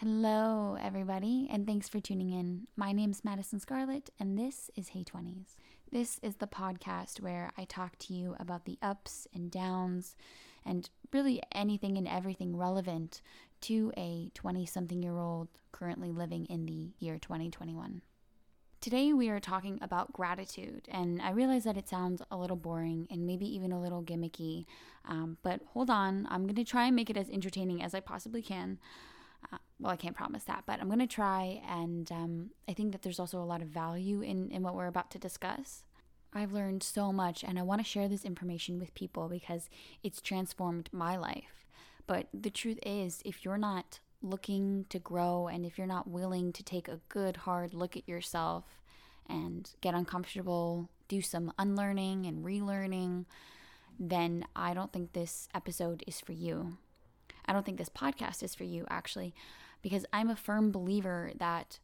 Hello, everybody, and thanks for tuning in. My name's Madison Scarlett, and this is Hey 20s. This is the podcast where I talk to you about the ups and downs and really anything and everything relevant to a 20 something year old currently living in the year 2021. Today, we are talking about gratitude, and I realize that it sounds a little boring and maybe even a little gimmicky, um, but hold on, I'm going to try and make it as entertaining as I possibly can. Well, I can't promise that, but I'm going to try. And um, I think that there's also a lot of value in, in what we're about to discuss. I've learned so much, and I want to share this information with people because it's transformed my life. But the truth is, if you're not looking to grow and if you're not willing to take a good, hard look at yourself and get uncomfortable, do some unlearning and relearning, then I don't think this episode is for you. I don't think this podcast is for you, actually, because I'm a firm believer that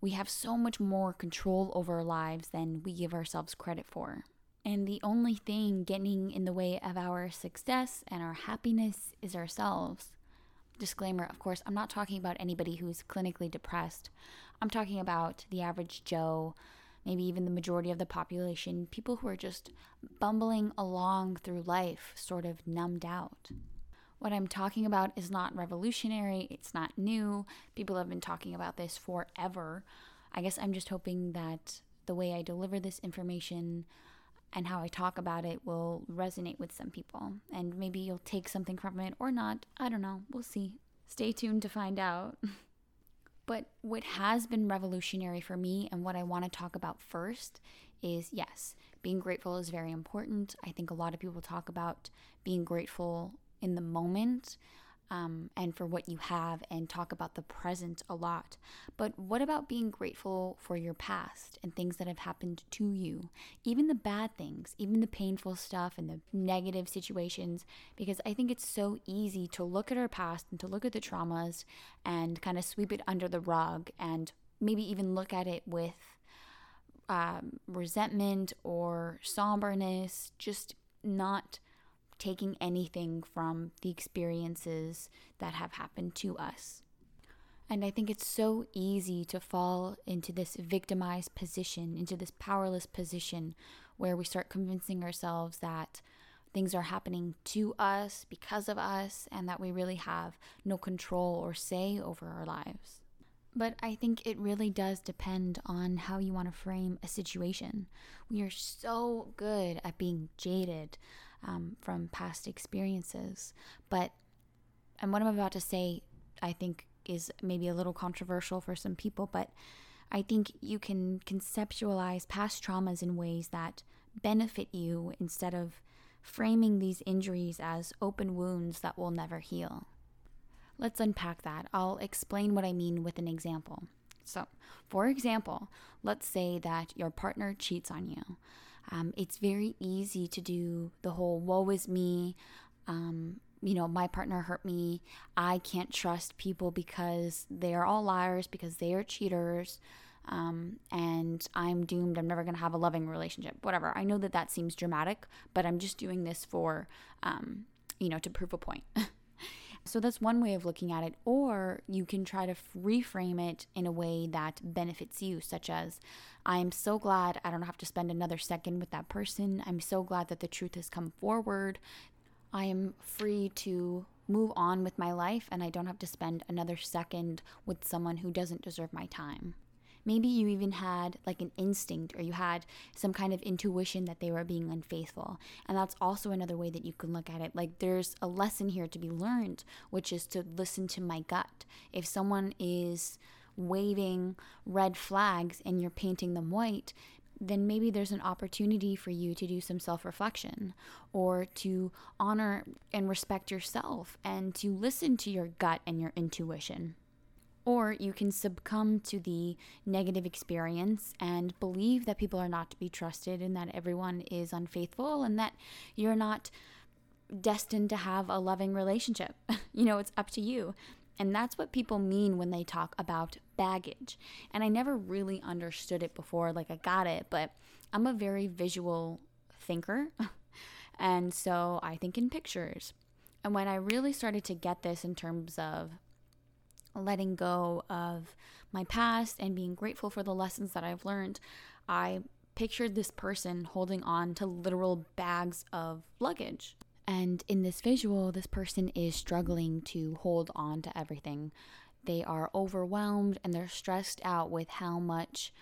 we have so much more control over our lives than we give ourselves credit for. And the only thing getting in the way of our success and our happiness is ourselves. Disclaimer of course, I'm not talking about anybody who's clinically depressed. I'm talking about the average Joe, maybe even the majority of the population, people who are just bumbling along through life, sort of numbed out. What I'm talking about is not revolutionary, it's not new. People have been talking about this forever. I guess I'm just hoping that the way I deliver this information and how I talk about it will resonate with some people. And maybe you'll take something from it or not. I don't know. We'll see. Stay tuned to find out. but what has been revolutionary for me and what I want to talk about first is yes, being grateful is very important. I think a lot of people talk about being grateful in the moment um, and for what you have and talk about the present a lot. But what about being grateful for your past and things that have happened to you? Even the bad things, even the painful stuff and the negative situations, because I think it's so easy to look at our past and to look at the traumas and kind of sweep it under the rug and maybe even look at it with um, resentment or somberness, just not taking anything from the experiences that have happened to us. And I think it's so easy to fall into this victimized position, into this powerless position where we start convincing ourselves that things are happening to us because of us and that we really have no control or say over our lives. But I think it really does depend on how you want to frame a situation. We are so good at being jaded, um, from past experiences. But, and what I'm about to say, I think, is maybe a little controversial for some people, but I think you can conceptualize past traumas in ways that benefit you instead of framing these injuries as open wounds that will never heal. Let's unpack that. I'll explain what I mean with an example. So, for example, let's say that your partner cheats on you um, it's very easy to do the whole woe is me. Um, you know, my partner hurt me. I can't trust people because they are all liars, because they are cheaters. Um, and I'm doomed. I'm never going to have a loving relationship, whatever. I know that that seems dramatic, but I'm just doing this for, um, you know, to prove a point. So that's one way of looking at it. Or you can try to reframe it in a way that benefits you, such as, I'm so glad I don't have to spend another second with that person. I'm so glad that the truth has come forward. I am free to move on with my life and I don't have to spend another second with someone who doesn't deserve my time. Maybe you even had like an instinct or you had some kind of intuition that they were being unfaithful. And that's also another way that you can look at it. Like there's a lesson here to be learned, which is to listen to my gut. If someone is waving red flags and you're painting them white, then maybe there's an opportunity for you to do some self reflection or to honor and respect yourself and to listen to your gut and your intuition. Or you can succumb to the negative experience and believe that people are not to be trusted and that everyone is unfaithful and that you're not destined to have a loving relationship. you know, it's up to you. And that's what people mean when they talk about baggage. And I never really understood it before, like I got it, but I'm a very visual thinker. and so I think in pictures. And when I really started to get this in terms of letting go of my past and being grateful for the lessons that I've learned, I pictured this person holding on to literal bags of luggage. And in this visual, this person is struggling to hold on to everything. They are overwhelmed and they're stressed out with how much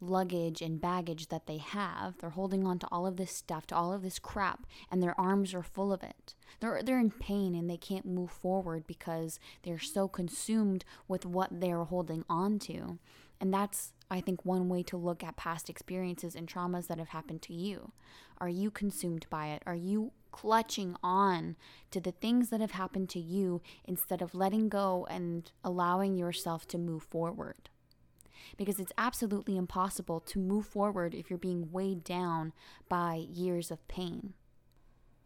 luggage and baggage that they have. They're holding on to all of this stuff, to all of this crap, and their arms are full of it. They're they're in pain and they can't move forward because they're so consumed with what they're holding on to. And that's I think one way to look at past experiences and traumas that have happened to you. Are you consumed by it? Are you clutching on to the things that have happened to you instead of letting go and allowing yourself to move forward? Because it's absolutely impossible to move forward if you're being weighed down by years of pain.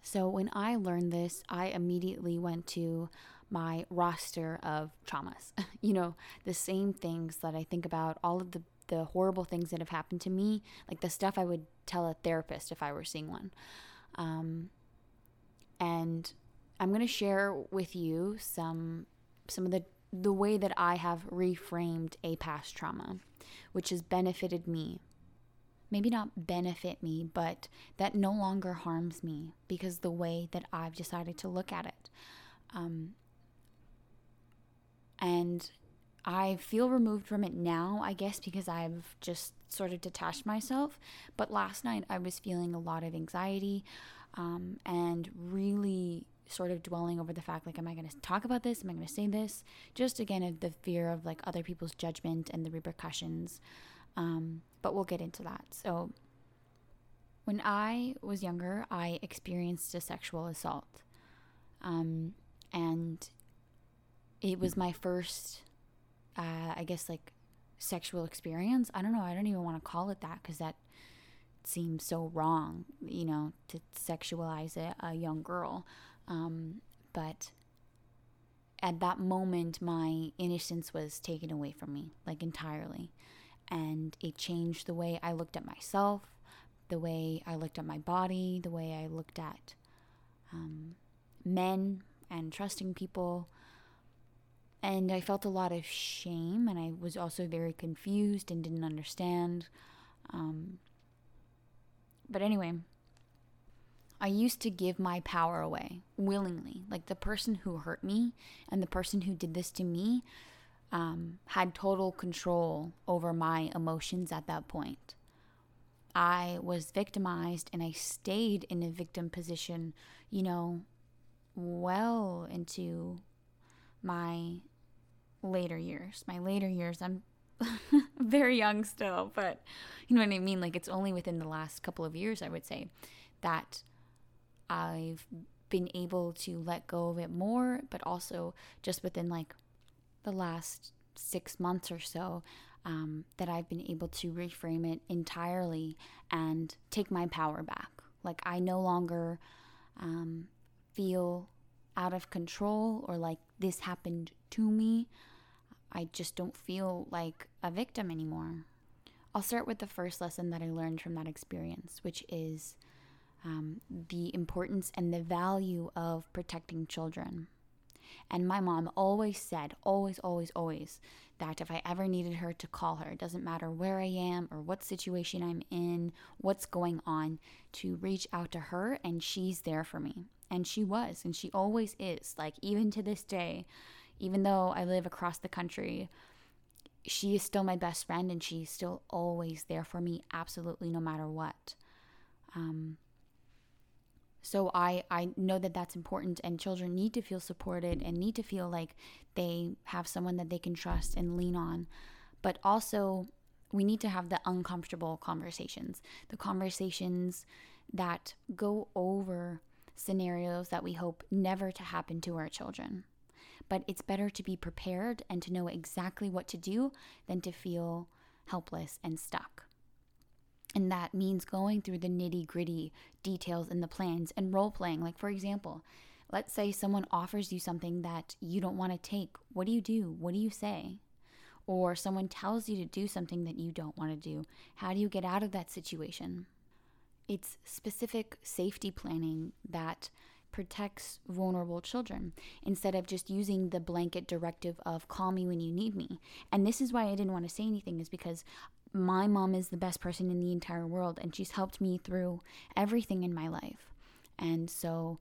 So when I learned this, I immediately went to my roster of traumas. you know, the same things that I think about, all of the, the horrible things that have happened to me, like the stuff I would tell a therapist if I were seeing one. Um, and I'm going to share with you some some of the the way that I have reframed a past trauma, which has benefited me. Maybe not benefit me, but that no longer harms me because the way that I've decided to look at it. Um, and I feel removed from it now, I guess, because I've just sort of detached myself. But last night I was feeling a lot of anxiety um, and really sort of dwelling over the fact like am i going to talk about this? Am i going to say this? Just again the fear of like other people's judgment and the repercussions. Um, but we'll get into that. So when i was younger i experienced a sexual assault. Um, and it was my first uh, i guess like sexual experience. I don't know. I don't even want to call it that because that seems so wrong you know to sexualize a, a young girl um, but at that moment, my innocence was taken away from me, like entirely. And it changed the way I looked at myself, the way I looked at my body, the way I looked at um, men and trusting people. And I felt a lot of shame, and I was also very confused and didn't understand. Um, but anyway, I used to give my power away willingly. Like the person who hurt me and the person who did this to me um, had total control over my emotions at that point. I was victimized and I stayed in a victim position, you know, well into my later years. My later years, I'm very young still, but you know what I mean? Like it's only within the last couple of years, I would say, that I've been able to let go of it more, but also just within like the last six months or so, um, that I've been able to reframe it entirely and take my power back. Like I no longer um, feel out of control or like this happened to me. I just don't feel like a victim anymore. I'll start with the first lesson that I learned from that experience, which is um, the importance and the value of protecting children. And my mom always said, always, always, always, that if I ever needed her to call her, it doesn't matter where I am or what situation I'm in, what's going on, to reach out to her and she's there for me. And she was, and she always is. Like, even to this day, even though I live across the country, she is still my best friend and she's still always there for me, absolutely no matter what. Um, so I, I know that that's important, and children need to feel supported and need to feel like they have someone that they can trust and lean on. But also, we need to have the uncomfortable conversations, the conversations that go over scenarios that we hope never to happen to our children. But it's better to be prepared and to know exactly what to do than to feel helpless and stuck. And that means going through the nitty gritty details in the plans and role playing. Like, for example, let's say someone offers you something that you don't want to take. What do you do? What do you say? Or someone tells you to do something that you don't want to do. How do you get out of that situation? It's specific safety planning that protects vulnerable children instead of just using the blanket directive of call me when you need me. And this is why I didn't want to say anything, is because my mom is the best person in the entire world and she's helped me through everything in my life. And so,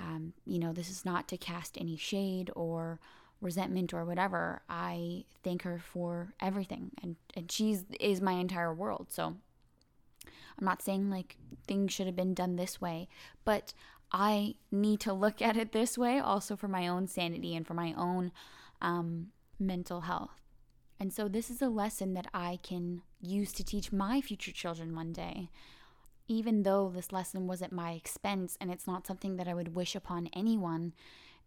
um, you know, this is not to cast any shade or resentment or whatever. I thank her for everything and, and she's is my entire world. So I'm not saying like things should have been done this way, but I need to look at it this way also for my own sanity and for my own um, mental health. And so, this is a lesson that I can use to teach my future children one day. Even though this lesson was at my expense and it's not something that I would wish upon anyone,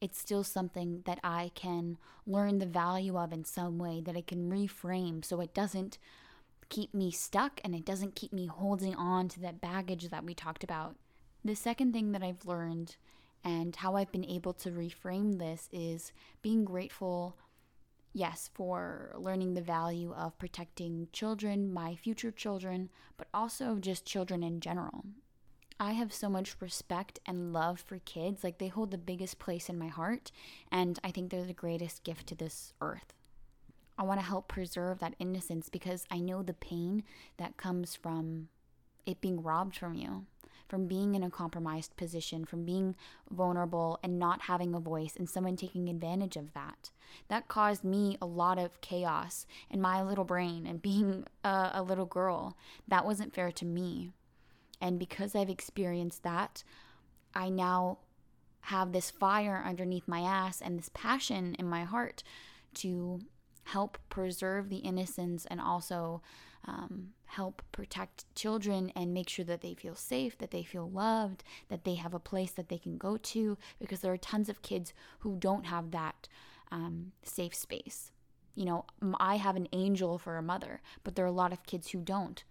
it's still something that I can learn the value of in some way, that I can reframe so it doesn't keep me stuck and it doesn't keep me holding on to that baggage that we talked about. The second thing that I've learned and how I've been able to reframe this is being grateful yes, for learning the value of protecting children, my future children, but also just children in general. I have so much respect and love for kids. Like, they hold the biggest place in my heart, and I think they're the greatest gift to this earth. I want to help preserve that innocence because I know the pain that comes from it being robbed from you from being in a compromised position, from being vulnerable and not having a voice, and someone taking advantage of that. That caused me a lot of chaos in my little brain and being a, a little girl. That wasn't fair to me. And because I've experienced that, I now have this fire underneath my ass and this passion in my heart to help preserve the innocence and also um, help protect children and make sure that they feel safe, that they feel loved, that they have a place that they can go to, because there are tons of kids who don't have that um, safe space. You know, I have an angel for a mother, but there are a lot of kids who don't.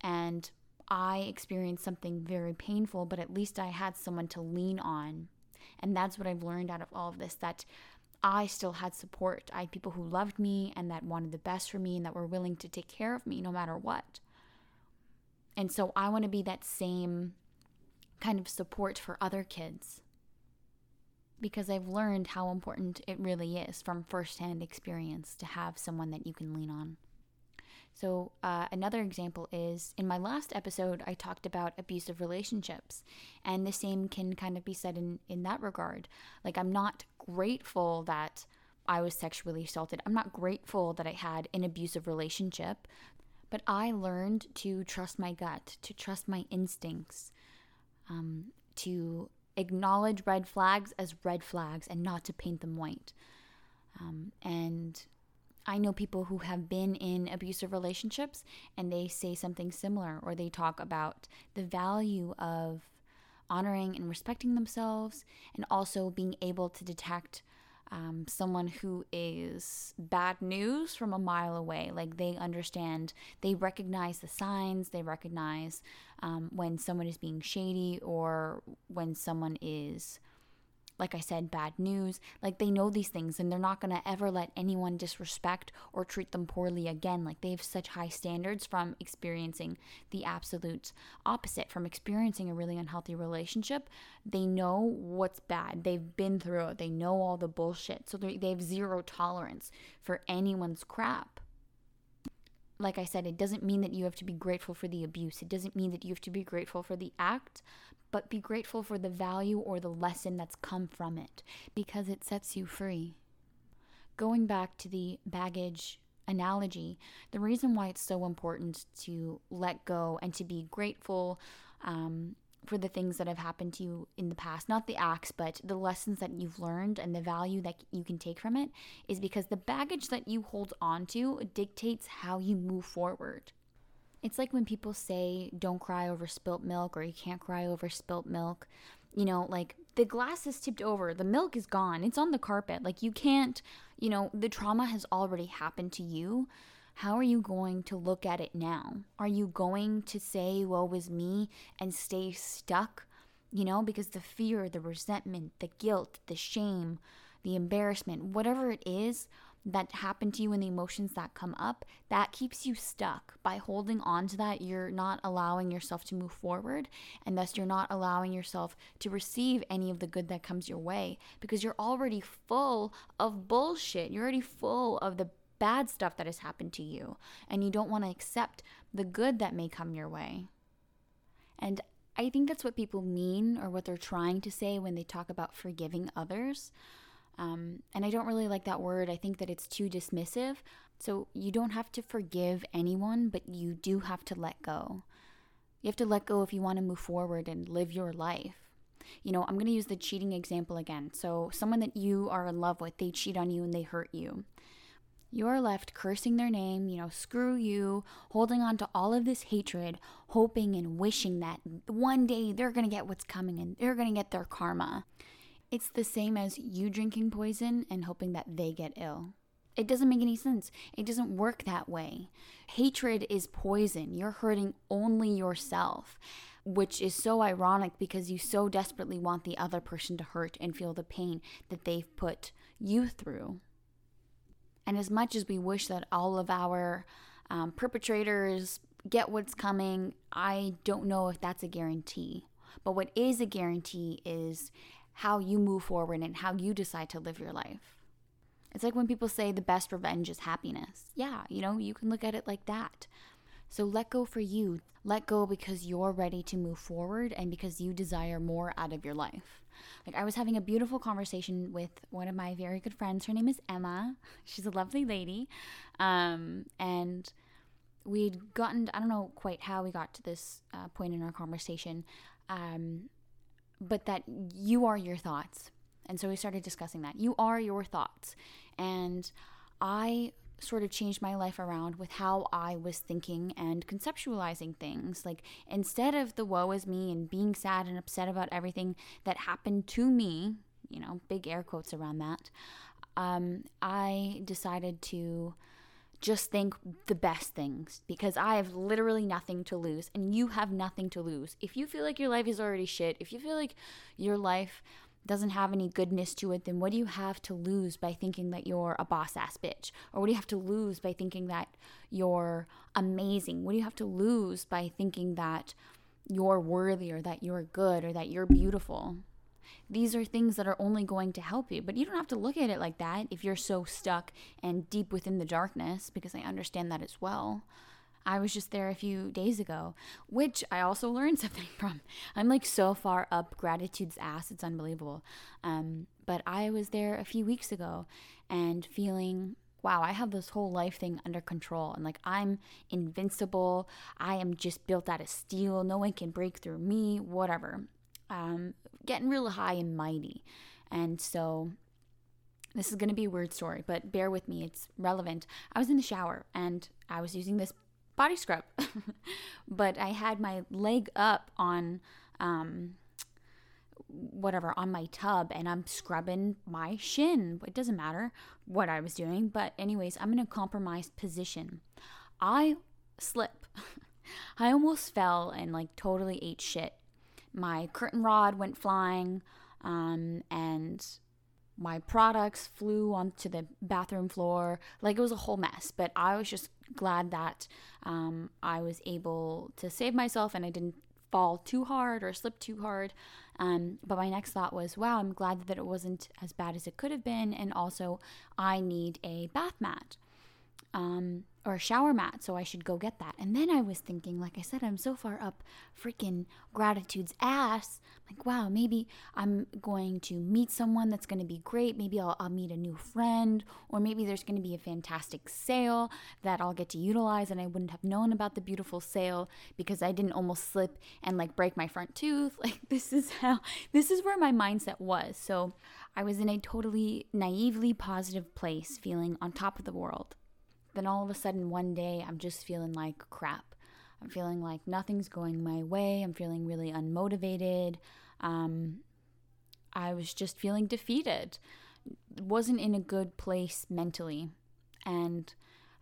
And I experienced something very painful, but at least I had someone to lean on. And that's what I've learned out of all of this that I still had support. I had people who loved me and that wanted the best for me and that were willing to take care of me no matter what. And so I want to be that same kind of support for other kids because I've learned how important it really is from firsthand experience to have someone that you can lean on. So, uh, another example is in my last episode, I talked about abusive relationships, and the same can kind of be said in, in that regard. Like, I'm not grateful that I was sexually assaulted, I'm not grateful that I had an abusive relationship, but I learned to trust my gut, to trust my instincts, um, to acknowledge red flags as red flags and not to paint them white. Um, and I know people who have been in abusive relationships and they say something similar or they talk about the value of honoring and respecting themselves and also being able to detect um, someone who is bad news from a mile away. Like they understand, they recognize the signs, they recognize um, when someone is being shady or when someone is like I said, bad news. Like they know these things and they're not going to ever let anyone disrespect or treat them poorly again. Like they have such high standards from experiencing the absolute opposite, from experiencing a really unhealthy relationship. They know what's bad. They've been through it. They know all the bullshit. So they have zero tolerance for anyone's crap like I said, it doesn't mean that you have to be grateful for the abuse. It doesn't mean that you have to be grateful for the act, but be grateful for the value or the lesson that's come from it because it sets you free. Going back to the baggage analogy, the reason why it's so important to let go and to be grateful um, for the things that have happened to you in the past, not the acts, but the lessons that you've learned and the value that you can take from it, is because the baggage that you hold on to dictates how you move forward. It's like when people say, don't cry over spilt milk or you can't cry over spilt milk. You know, like the glass is tipped over, the milk is gone, it's on the carpet. Like you can't, you know, the trauma has already happened to you. How are you going to look at it now? Are you going to say, woe is me, and stay stuck? You know, because the fear, the resentment, the guilt, the shame, the embarrassment, whatever it is, that happen to you and the emotions that come up, that keeps you stuck. By holding on to that, you're not allowing yourself to move forward, and thus you're not allowing yourself to receive any of the good that comes your way because you're already full of bullshit. You're already full of the bad stuff that has happened to you, and you don't want to accept the good that may come your way. And I think that's what people mean or what they're trying to say when they talk about forgiving others. Um, and I don't really like that word. I think that it's too dismissive. So you don't have to forgive anyone, but you do have to let go. You have to let go if you want to move forward and live your life. You know, I'm going to use the cheating example again. So, someone that you are in love with, they cheat on you and they hurt you. You're left cursing their name, you know, screw you, holding on to all of this hatred, hoping and wishing that one day they're going to get what's coming and they're going to get their karma. It's the same as you drinking poison and hoping that they get ill. It doesn't make any sense. It doesn't work that way. Hatred is poison. You're hurting only yourself, which is so ironic because you so desperately want the other person to hurt and feel the pain that they've put you through. And as much as we wish that all of our um, perpetrators get what's coming, I don't know if that's a guarantee. But what is a guarantee is how you move forward and how you decide to live your life. It's like when people say the best revenge is happiness. Yeah, you know, you can look at it like that. So let go for you. Let go because you're ready to move forward and because you desire more out of your life. Like, I was having a beautiful conversation with one of my very good friends. Her name is Emma. She's a lovely lady. Um, and we'd gotten, I don't know quite how we got to this uh, point in our conversation, um, but that you are your thoughts. And so we started discussing that. You are your thoughts. And I sort of changed my life around with how I was thinking and conceptualizing things. Like instead of the woe is me and being sad and upset about everything that happened to me, you know, big air quotes around that, um, I decided to just think the best things because I have literally nothing to lose and you have nothing to lose. If you feel like your life is already shit, if you feel like your life doesn't have any goodness to it, then what do you have to lose by thinking that you're a boss ass bitch? Or what do you have to lose by thinking that you're amazing? What do you have to lose by thinking that you're worthy or that you're good or that you're beautiful? These are things that are only going to help you. But you don't have to look at it like that if you're so stuck and deep within the darkness, because I understand that as well. I was just there a few days ago, which I also learned something from. I'm like so far up gratitude's ass, it's unbelievable. Um, but I was there a few weeks ago and feeling, wow, I have this whole life thing under control. And like, I'm invincible. I am just built out of steel. No one can break through me, whatever um, getting real high and mighty. And so this is going to be a weird story, but bear with me, it's relevant. I was in the shower and I was using this body scrub, but I had my leg up on um, whatever on my tub and I'm scrubbing my shin. It doesn't matter what I was doing, but anyways, I'm in a compromised position. I slip. I almost fell and like totally ate shit my curtain rod went flying, um, and my products flew onto the bathroom floor. Like it was a whole mess, but I was just glad that um, I was able to save myself and I didn't fall too hard or slip too hard. Um, but my next thought was, wow, I'm glad that it wasn't as bad as it could have been. And also, I need a bath mat. Um, or a shower mat, so I should go get that. And then I was thinking, like I said, I'm so far up freaking gratitude's ass. Like, wow, maybe I'm going to meet someone that's going to be great. Maybe I'll, I'll meet a new friend, or maybe there's going to be a fantastic sale that I'll get to utilize, and I wouldn't have known about the beautiful sale because I didn't almost slip and like break my front tooth. Like, this is how, this is where my mindset was. So I was in a totally naively positive place, feeling on top of the world. Then all of a sudden, one day, I'm just feeling like crap. I'm feeling like nothing's going my way. I'm feeling really unmotivated. Um, I was just feeling defeated. Wasn't in a good place mentally. And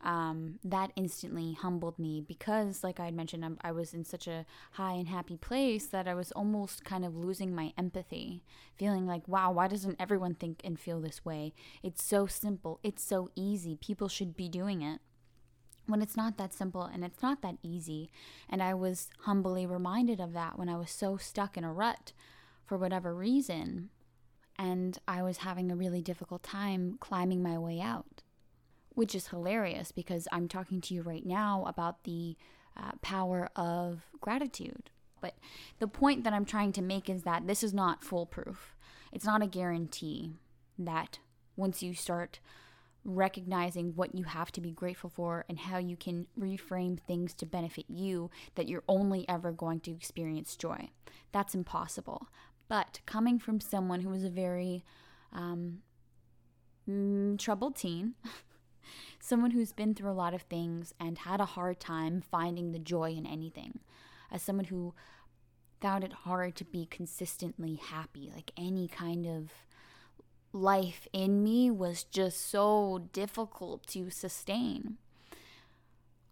um, that instantly humbled me because, like I had mentioned, I'm, I was in such a high and happy place that I was almost kind of losing my empathy, feeling like, wow, why doesn't everyone think and feel this way? It's so simple, it's so easy. People should be doing it. When it's not that simple and it's not that easy. And I was humbly reminded of that when I was so stuck in a rut for whatever reason. And I was having a really difficult time climbing my way out which is hilarious because I'm talking to you right now about the uh, power of gratitude. But the point that I'm trying to make is that this is not foolproof. It's not a guarantee that once you start recognizing what you have to be grateful for and how you can reframe things to benefit you, that you're only ever going to experience joy. That's impossible. But coming from someone who was a very um, troubled teen, someone who's been through a lot of things and had a hard time finding the joy in anything, as someone who found it hard to be consistently happy, like any kind of life in me was just so difficult to sustain.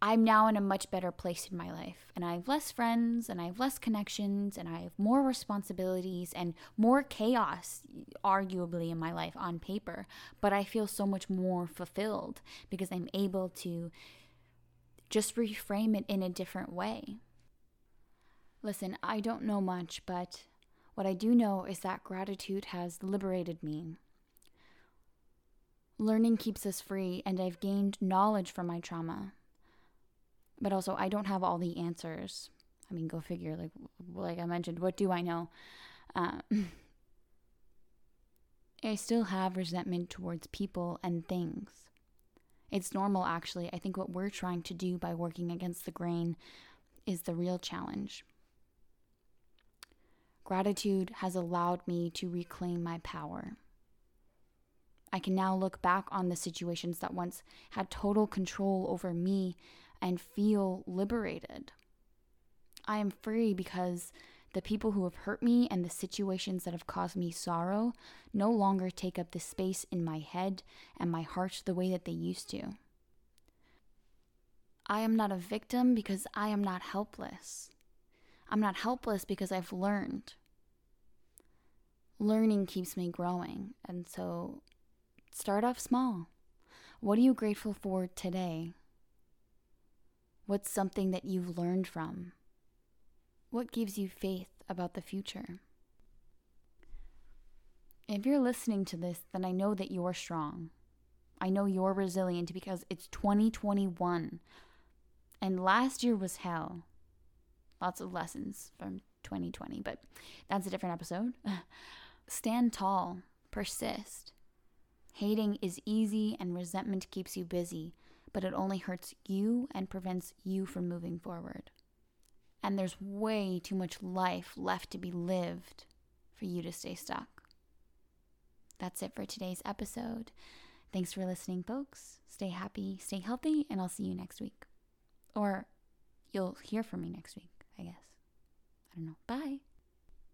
I'm now in a much better place in my life, and I have less friends, and I have less connections, and I have more responsibilities and more chaos, arguably, in my life on paper. But I feel so much more fulfilled because I'm able to just reframe it in a different way. Listen, I don't know much, but what I do know is that gratitude has liberated me. Learning keeps us free, and I've gained knowledge from my trauma but also I don't have all the answers. I mean, go figure. Like, like I mentioned, what do I know? Uh, I still have resentment towards people and things. It's normal, actually. I think what we're trying to do by working against the grain is the real challenge. Gratitude has allowed me to reclaim my power. I can now look back on the situations that once had total control over me and feel liberated. I am free because the people who have hurt me and the situations that have caused me sorrow no longer take up the space in my head and my heart the way that they used to. I am not a victim because I am not helpless. I'm not helpless because I've learned. Learning keeps me growing, and so start off small. What are you grateful for today? What's something that you've learned from? What gives you faith about the future? If you're listening to this, then I know that you're strong. I know you're resilient because it's 2021. And last year was hell. Lots of lessons from 2020, but that's a different episode. Stand tall, persist. Hating is easy and resentment keeps you busy but it only hurts you and prevents you from moving forward. And there's way too much life left to be lived for you to stay stuck. That's it for today's episode. Thanks for listening, folks. Stay happy, stay healthy, and I'll see you next week. Or you'll hear from me next week, I guess. I don't know. Bye.